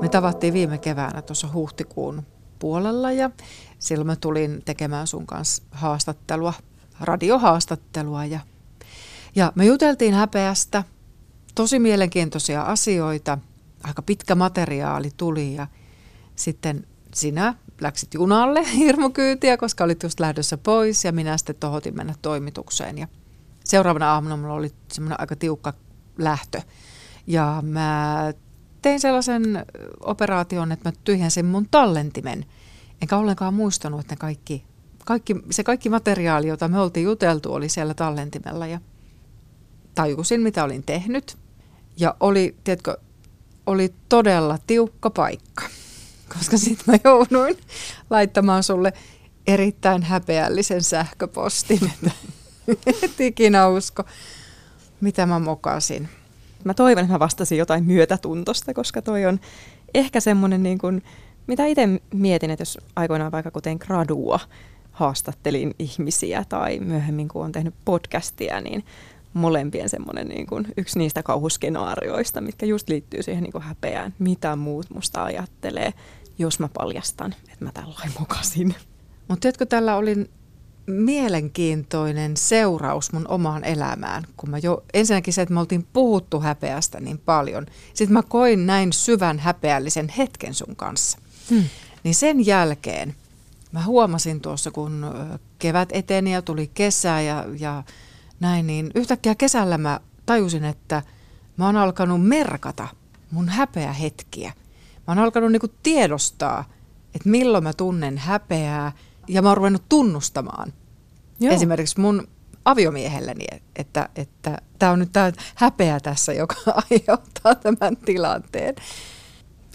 Me tavattiin viime keväänä tuossa huhtikuun puolella ja silloin mä tulin tekemään sun kanssa haastattelua, radiohaastattelua ja, ja me juteltiin häpeästä, tosi mielenkiintoisia asioita, aika pitkä materiaali tuli ja sitten sinä läksit junalle hirmukyytiä, koska olit just lähdössä pois ja minä sitten tohotin mennä toimitukseen. Ja seuraavana aamuna mulla oli semmoinen aika tiukka lähtö ja mä tein sellaisen operaation, että mä tyhjensin mun tallentimen. Enkä ollenkaan muistanut, että ne kaikki, kaikki, se kaikki materiaali, jota me oltiin juteltu, oli siellä tallentimella. Ja tajusin, mitä olin tehnyt. Ja oli, tiedätkö, oli todella tiukka paikka. Koska sitten mä jouduin laittamaan sulle erittäin häpeällisen sähköpostin, et ikinä usko, mitä mä mokasin mä toivon, että mä vastasin jotain myötätuntosta, koska toi on ehkä semmoinen, niin kuin, mitä itse mietin, että jos aikoinaan vaikka kuten gradua haastattelin ihmisiä tai myöhemmin kun on tehnyt podcastia, niin molempien semmoinen niin kuin, yksi niistä kauhuskenaarioista, mitkä just liittyy siihen niin kuin häpeään, mitä muut musta ajattelee, jos mä paljastan, että mä tällainen mokasin. Mutta tiedätkö, tällä oli mielenkiintoinen seuraus mun omaan elämään, kun mä jo ensinnäkin se, että me oltiin puhuttu häpeästä niin paljon. Sitten mä koin näin syvän häpeällisen hetken sun kanssa. Hmm. Niin sen jälkeen mä huomasin tuossa, kun kevät eteni ja tuli kesä ja, ja näin, niin yhtäkkiä kesällä mä tajusin, että mä oon alkanut merkata mun häpeähetkiä. Mä oon alkanut niinku tiedostaa, että milloin mä tunnen häpeää – ja mä oon ruvennut tunnustamaan Joo. esimerkiksi mun aviomiehelleni, että tämä että, on nyt tämä häpeä tässä, joka aiheuttaa tämän tilanteen.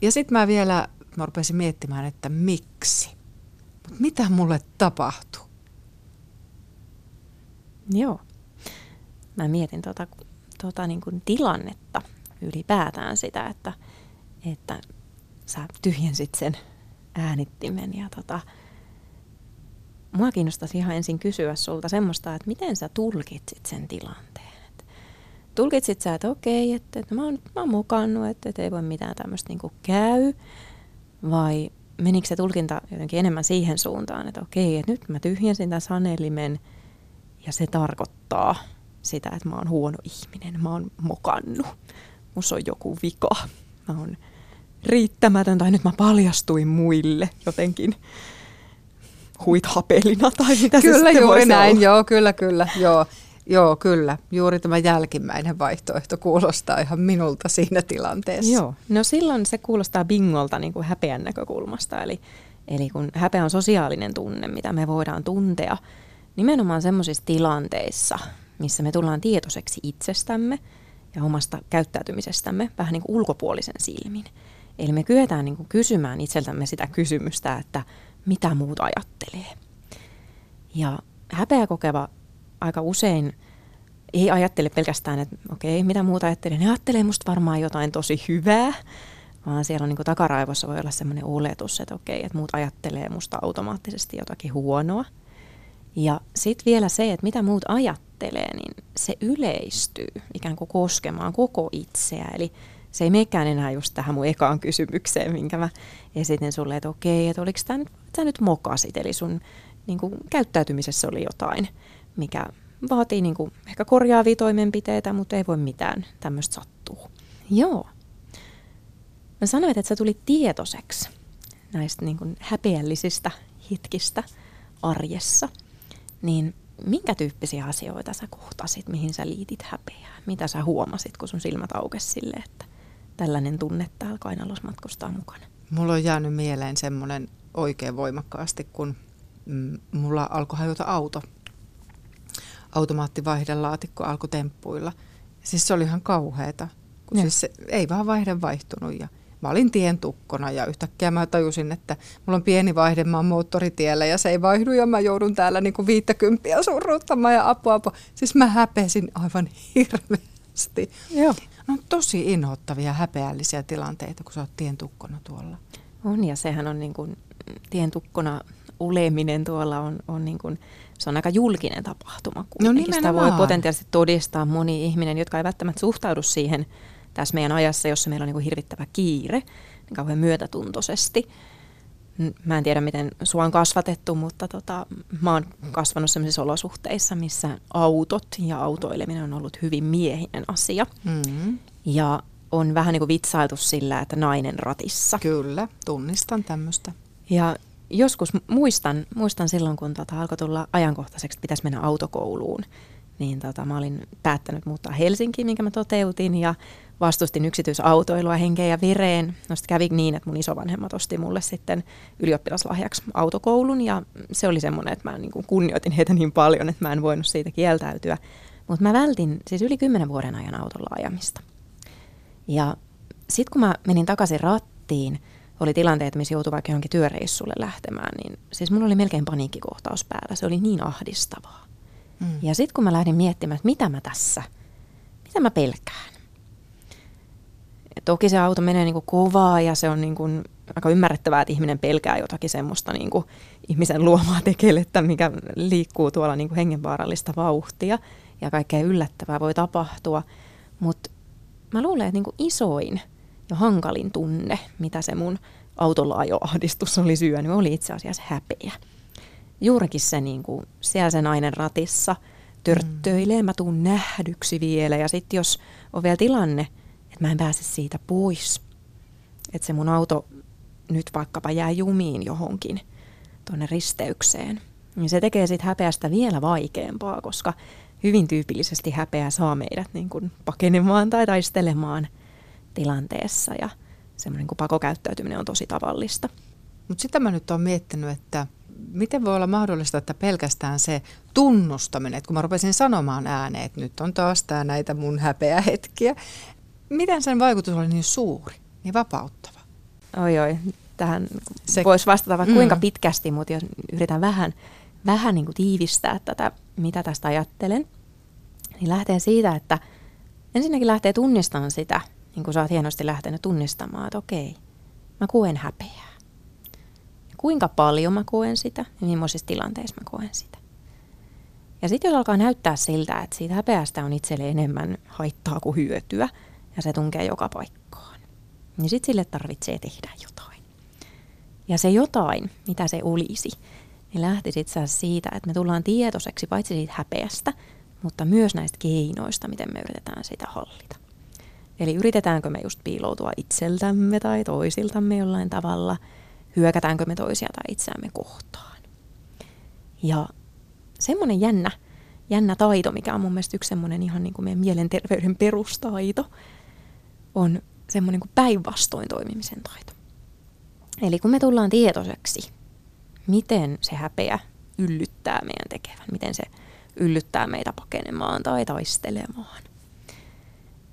Ja sitten mä vielä mä rupesin miettimään, että miksi. Mut mitä mulle tapahtuu? Joo. Mä mietin tuota, tuota niin kuin tilannetta ylipäätään sitä, että, että sä tyhjensit sen äänittimen ja tota, mua kiinnostaisi ihan ensin kysyä sulta semmoista, että miten sä tulkitsit sen tilanteen. Et tulkitsit sä, että okei, että, että mä, oon, mä oon mukannut, että, että ei voi mitään tämmöistä niinku käy, vai menikö se tulkinta jotenkin enemmän siihen suuntaan, että okei, että nyt mä tyhjensin tämän sanelimen ja se tarkoittaa sitä, että mä oon huono ihminen, mä oon mokannut, musta on joku vika, mä oon riittämätön tai nyt mä paljastuin muille jotenkin huit hapelina tai mitä Kyllä se juuri näin, olla. joo, kyllä, kyllä, joo. Joo, kyllä. Juuri tämä jälkimmäinen vaihtoehto kuulostaa ihan minulta siinä tilanteessa. Joo, no silloin se kuulostaa bingolta niin kuin häpeän näkökulmasta. Eli, eli kun häpeä on sosiaalinen tunne, mitä me voidaan tuntea nimenomaan sellaisissa tilanteissa, missä me tullaan tietoiseksi itsestämme ja omasta käyttäytymisestämme vähän niin kuin ulkopuolisen silmin. Eli me kyetään niin kuin kysymään itseltämme sitä kysymystä, että mitä muut ajattelee. Ja häpeä kokeva aika usein ei ajattele pelkästään, että okei, mitä muuta ajattelee. Ne ajattelee musta varmaan jotain tosi hyvää, vaan siellä on niin takaraivossa voi olla sellainen oletus, että okei, että muut ajattelee musta automaattisesti jotakin huonoa. Ja sitten vielä se, että mitä muut ajattelee, niin se yleistyy ikään kuin koskemaan koko itseä. Eli se ei mekään enää just tähän mun ekaan kysymykseen, minkä mä esitin sulle, että okei, että oliko tämä nyt, sä nyt mokasit, eli sun niin kuin, käyttäytymisessä oli jotain, mikä vaatii niin kuin, ehkä korjaavia toimenpiteitä, mutta ei voi mitään, tämmöistä sattuu. Joo. Mä sanoin, että sä tulit tietoiseksi näistä niin kuin, häpeällisistä hetkistä arjessa, niin minkä tyyppisiä asioita sä kohtasit, mihin sä liitit häpeää? Mitä sä huomasit, kun sun silmät aukesi sille, että tällainen tunne täällä kainalossa matkustaa mukana. Mulla on jäänyt mieleen semmoinen oikein voimakkaasti, kun mm, mulla alkoi hajota auto. Automaattivaihdelaatikko alkoi temppuilla. Siis se oli ihan kauheeta, kun siis se ei vaan vaihde vaihtunut ja mä olin tien tukkona ja yhtäkkiä mä tajusin, että mulla on pieni vaihde, mä oon moottoritiellä ja se ei vaihdu ja mä joudun täällä niinku viittäkymppiä surruttamaan ja apua apua. Siis mä häpesin aivan hirveästi. Joo. No on tosi inhottavia, häpeällisiä tilanteita, kun sä oot tientukkona tuolla. On, ja sehän on niin kuin, tientukkona oleminen tuolla on, on niin kuin, se on aika julkinen tapahtuma. No Sitä voi potentiaalisesti todistaa moni ihminen, jotka ei välttämättä suhtaudu siihen tässä meidän ajassa, jossa meillä on niin kuin hirvittävä kiire, niin kauhean myötätuntoisesti. Mä en tiedä, miten sua on kasvatettu, mutta tota, mä oon kasvanut sellaisissa olosuhteissa, missä autot ja autoileminen on ollut hyvin miehinen asia. Mm-hmm. Ja on vähän niin kuin vitsailtu sillä, että nainen ratissa. Kyllä, tunnistan tämmöistä. Ja joskus muistan, muistan silloin, kun tota alkoi tulla ajankohtaiseksi, että pitäisi mennä autokouluun, niin tota, mä olin päättänyt muuttaa Helsinkiin, minkä mä toteutin, ja vastustin yksityisautoilua henkeen ja vireen. No sitten kävi niin, että mun isovanhemmat osti mulle sitten ylioppilaslahjaksi autokoulun, ja se oli semmoinen, että mä niin kunnioitin heitä niin paljon, että mä en voinut siitä kieltäytyä. Mutta mä vältin siis yli kymmenen vuoden ajan autolla ajamista. Ja sitten kun mä menin takaisin rattiin, oli tilanteet, missä joutui vaikka johonkin työreissulle lähtemään, niin siis mulla oli melkein paniikkikohtaus päällä. Se oli niin ahdistavaa. Mm. Ja sitten kun mä lähdin miettimään, että mitä mä tässä, mitä mä pelkään. Ja toki se auto menee niinku kovaa ja se on niinku aika ymmärrettävää, että ihminen pelkää jotakin semmoista niinku ihmisen luomaa tekelettä, mikä liikkuu tuolla niinku hengenvaarallista vauhtia ja kaikkea yllättävää voi tapahtua. Mutta mä luulen, että niinku isoin ja hankalin tunne, mitä se mun autolla-ajoahdistus oli syönyt, oli itse asiassa häpeä. Juurikin se niin kuin, siellä se nainen ratissa törttöilee, mä tuun nähdyksi vielä ja sitten jos on vielä tilanne, että mä en pääse siitä pois, että se mun auto nyt vaikkapa jää jumiin johonkin tuonne risteykseen, niin se tekee sitten häpeästä vielä vaikeampaa, koska hyvin tyypillisesti häpeä saa meidät niin kuin pakenemaan tai taistelemaan tilanteessa ja semmoinen kuin pakokäyttäytyminen on tosi tavallista. Mutta sitä mä nyt oon miettinyt, että miten voi olla mahdollista, että pelkästään se tunnustaminen, että kun mä rupesin sanomaan ääneen, että nyt on taas tää näitä mun häpeähetkiä, miten sen vaikutus oli niin suuri, niin vapauttava? Oi oi, tähän se, voisi vastata vaikka mm. kuinka pitkästi, mutta jos yritän vähän, vähän niin kuin tiivistää tätä, mitä tästä ajattelen, niin lähtee siitä, että ensinnäkin lähtee tunnistamaan sitä, niin kuin sä oot hienosti lähtenyt tunnistamaan, että okei, mä koen häpeää. Kuinka paljon mä koen sitä ja millaisissa tilanteissa mä koen sitä. Ja sitten jos alkaa näyttää siltä, että siitä häpeästä on itselle enemmän haittaa kuin hyötyä ja se tunkee joka paikkaan, niin sitten sille tarvitsee tehdä jotain. Ja se jotain, mitä se olisi, niin lähtisi itse siitä, että me tullaan tietoiseksi paitsi siitä häpeästä, mutta myös näistä keinoista, miten me yritetään sitä hallita. Eli yritetäänkö me just piiloutua itseltämme tai toisiltamme jollain tavalla, hyökätäänkö me toisia tai itseämme kohtaan. Ja semmoinen jännä, jännä taito, mikä on mun mielestä yksi semmoinen ihan niin kuin meidän mielenterveyden perustaito, on semmoinen kuin päinvastoin toimimisen taito. Eli kun me tullaan tietoiseksi, miten se häpeä yllyttää meidän tekevän, miten se yllyttää meitä pakenemaan tai taistelemaan,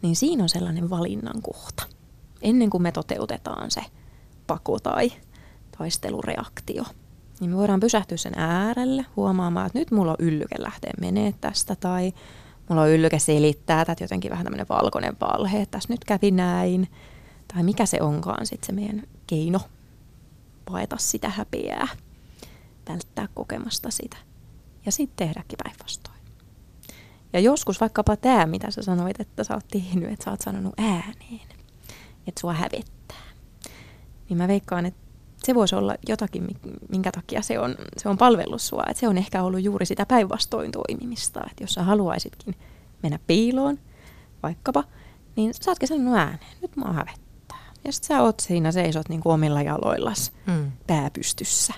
niin siinä on sellainen valinnan kohta. Ennen kuin me toteutetaan se pako tai taistelureaktio, niin me voidaan pysähtyä sen äärelle huomaamaan, että nyt mulla on yllyke lähteä menee tästä tai mulla on yllyke selittää tätä jotenkin vähän tämmöinen valkoinen valhe, että tässä nyt kävi näin. Tai mikä se onkaan sitten se meidän keino paeta sitä häpeää, välttää kokemasta sitä ja sitten tehdäkin päinvastoin. Ja joskus vaikkapa tämä, mitä sä sanoit, että sä oot tehnyt, että sä oot sanonut ääneen, että sua hävettää. Niin mä veikkaan, että se voisi olla jotakin, minkä takia se on, se on palvellut sua. Että se on ehkä ollut juuri sitä päinvastoin toimimista. Että jos sä haluaisitkin mennä piiloon, vaikkapa, niin sä ootkin sanonut ääneen, nyt mua hävettää. Ja sit sä oot siinä, seisot niin kuin omilla jaloillas mm. pääpystyssä.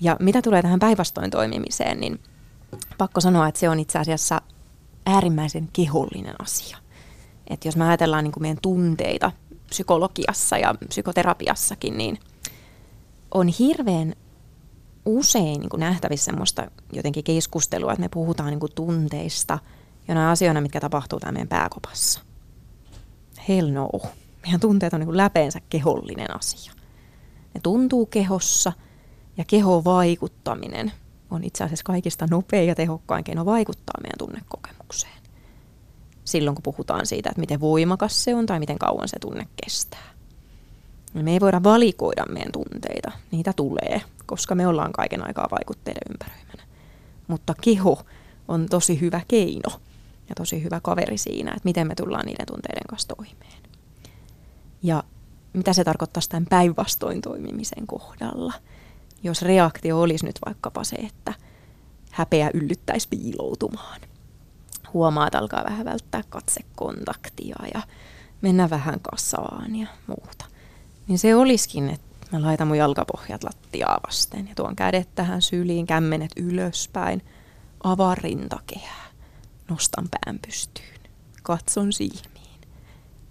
Ja mitä tulee tähän päinvastoin toimimiseen, niin – pakko sanoa, että se on itse asiassa äärimmäisen kehollinen asia. Että jos me ajatellaan niin kuin meidän tunteita psykologiassa ja psykoterapiassakin, niin on hirveän usein niin kuin nähtävissä semmoista jotenkin keskustelua, että me puhutaan niin kuin tunteista jonain asioina, mitkä tapahtuu tämän meidän pääkopassa. Hell no. Meidän tunteet on niin kuin läpeensä kehollinen asia. Ne tuntuu kehossa ja keho vaikuttaminen – on itse asiassa kaikista nopein ja tehokkain keino vaikuttaa meidän tunnekokemukseen. Silloin kun puhutaan siitä, että miten voimakas se on tai miten kauan se tunne kestää. Me ei voida valikoida meidän tunteita, niitä tulee, koska me ollaan kaiken aikaa vaikutteiden ympäröimänä. Mutta keho on tosi hyvä keino ja tosi hyvä kaveri siinä, että miten me tullaan niiden tunteiden kanssa toimeen. Ja mitä se tarkoittaisi tämän päinvastoin toimimisen kohdalla. Jos reaktio olisi nyt vaikkapa se, että häpeä yllyttäisi piiloutumaan. Huomaa, että alkaa vähän välttää katsekontaktia ja mennä vähän kasaan ja muuta. Niin se olisikin, että mä laitan mun jalkapohjat lattiaa vasten ja tuon kädet tähän syliin, kämmenet ylöspäin, avaan rintakehää, nostan pään pystyyn, katson silmiin.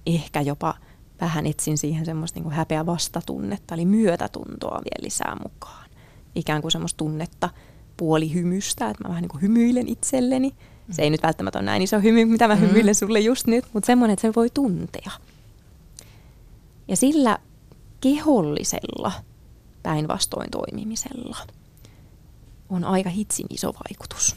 Ehkä jopa vähän etsin siihen semmoista niin häpeä vastatunnetta, eli myötätuntoa vielä lisää mukaan. Ikään kuin semmoista tunnetta puolihymystä, että mä vähän niin kuin hymyilen itselleni. Se ei nyt välttämättä ole näin iso hymy, mitä mä mm. hymyilen sulle just nyt, mutta semmoinen, että se voi tuntea. Ja sillä kehollisella päinvastoin toimimisella on aika hitsin iso vaikutus.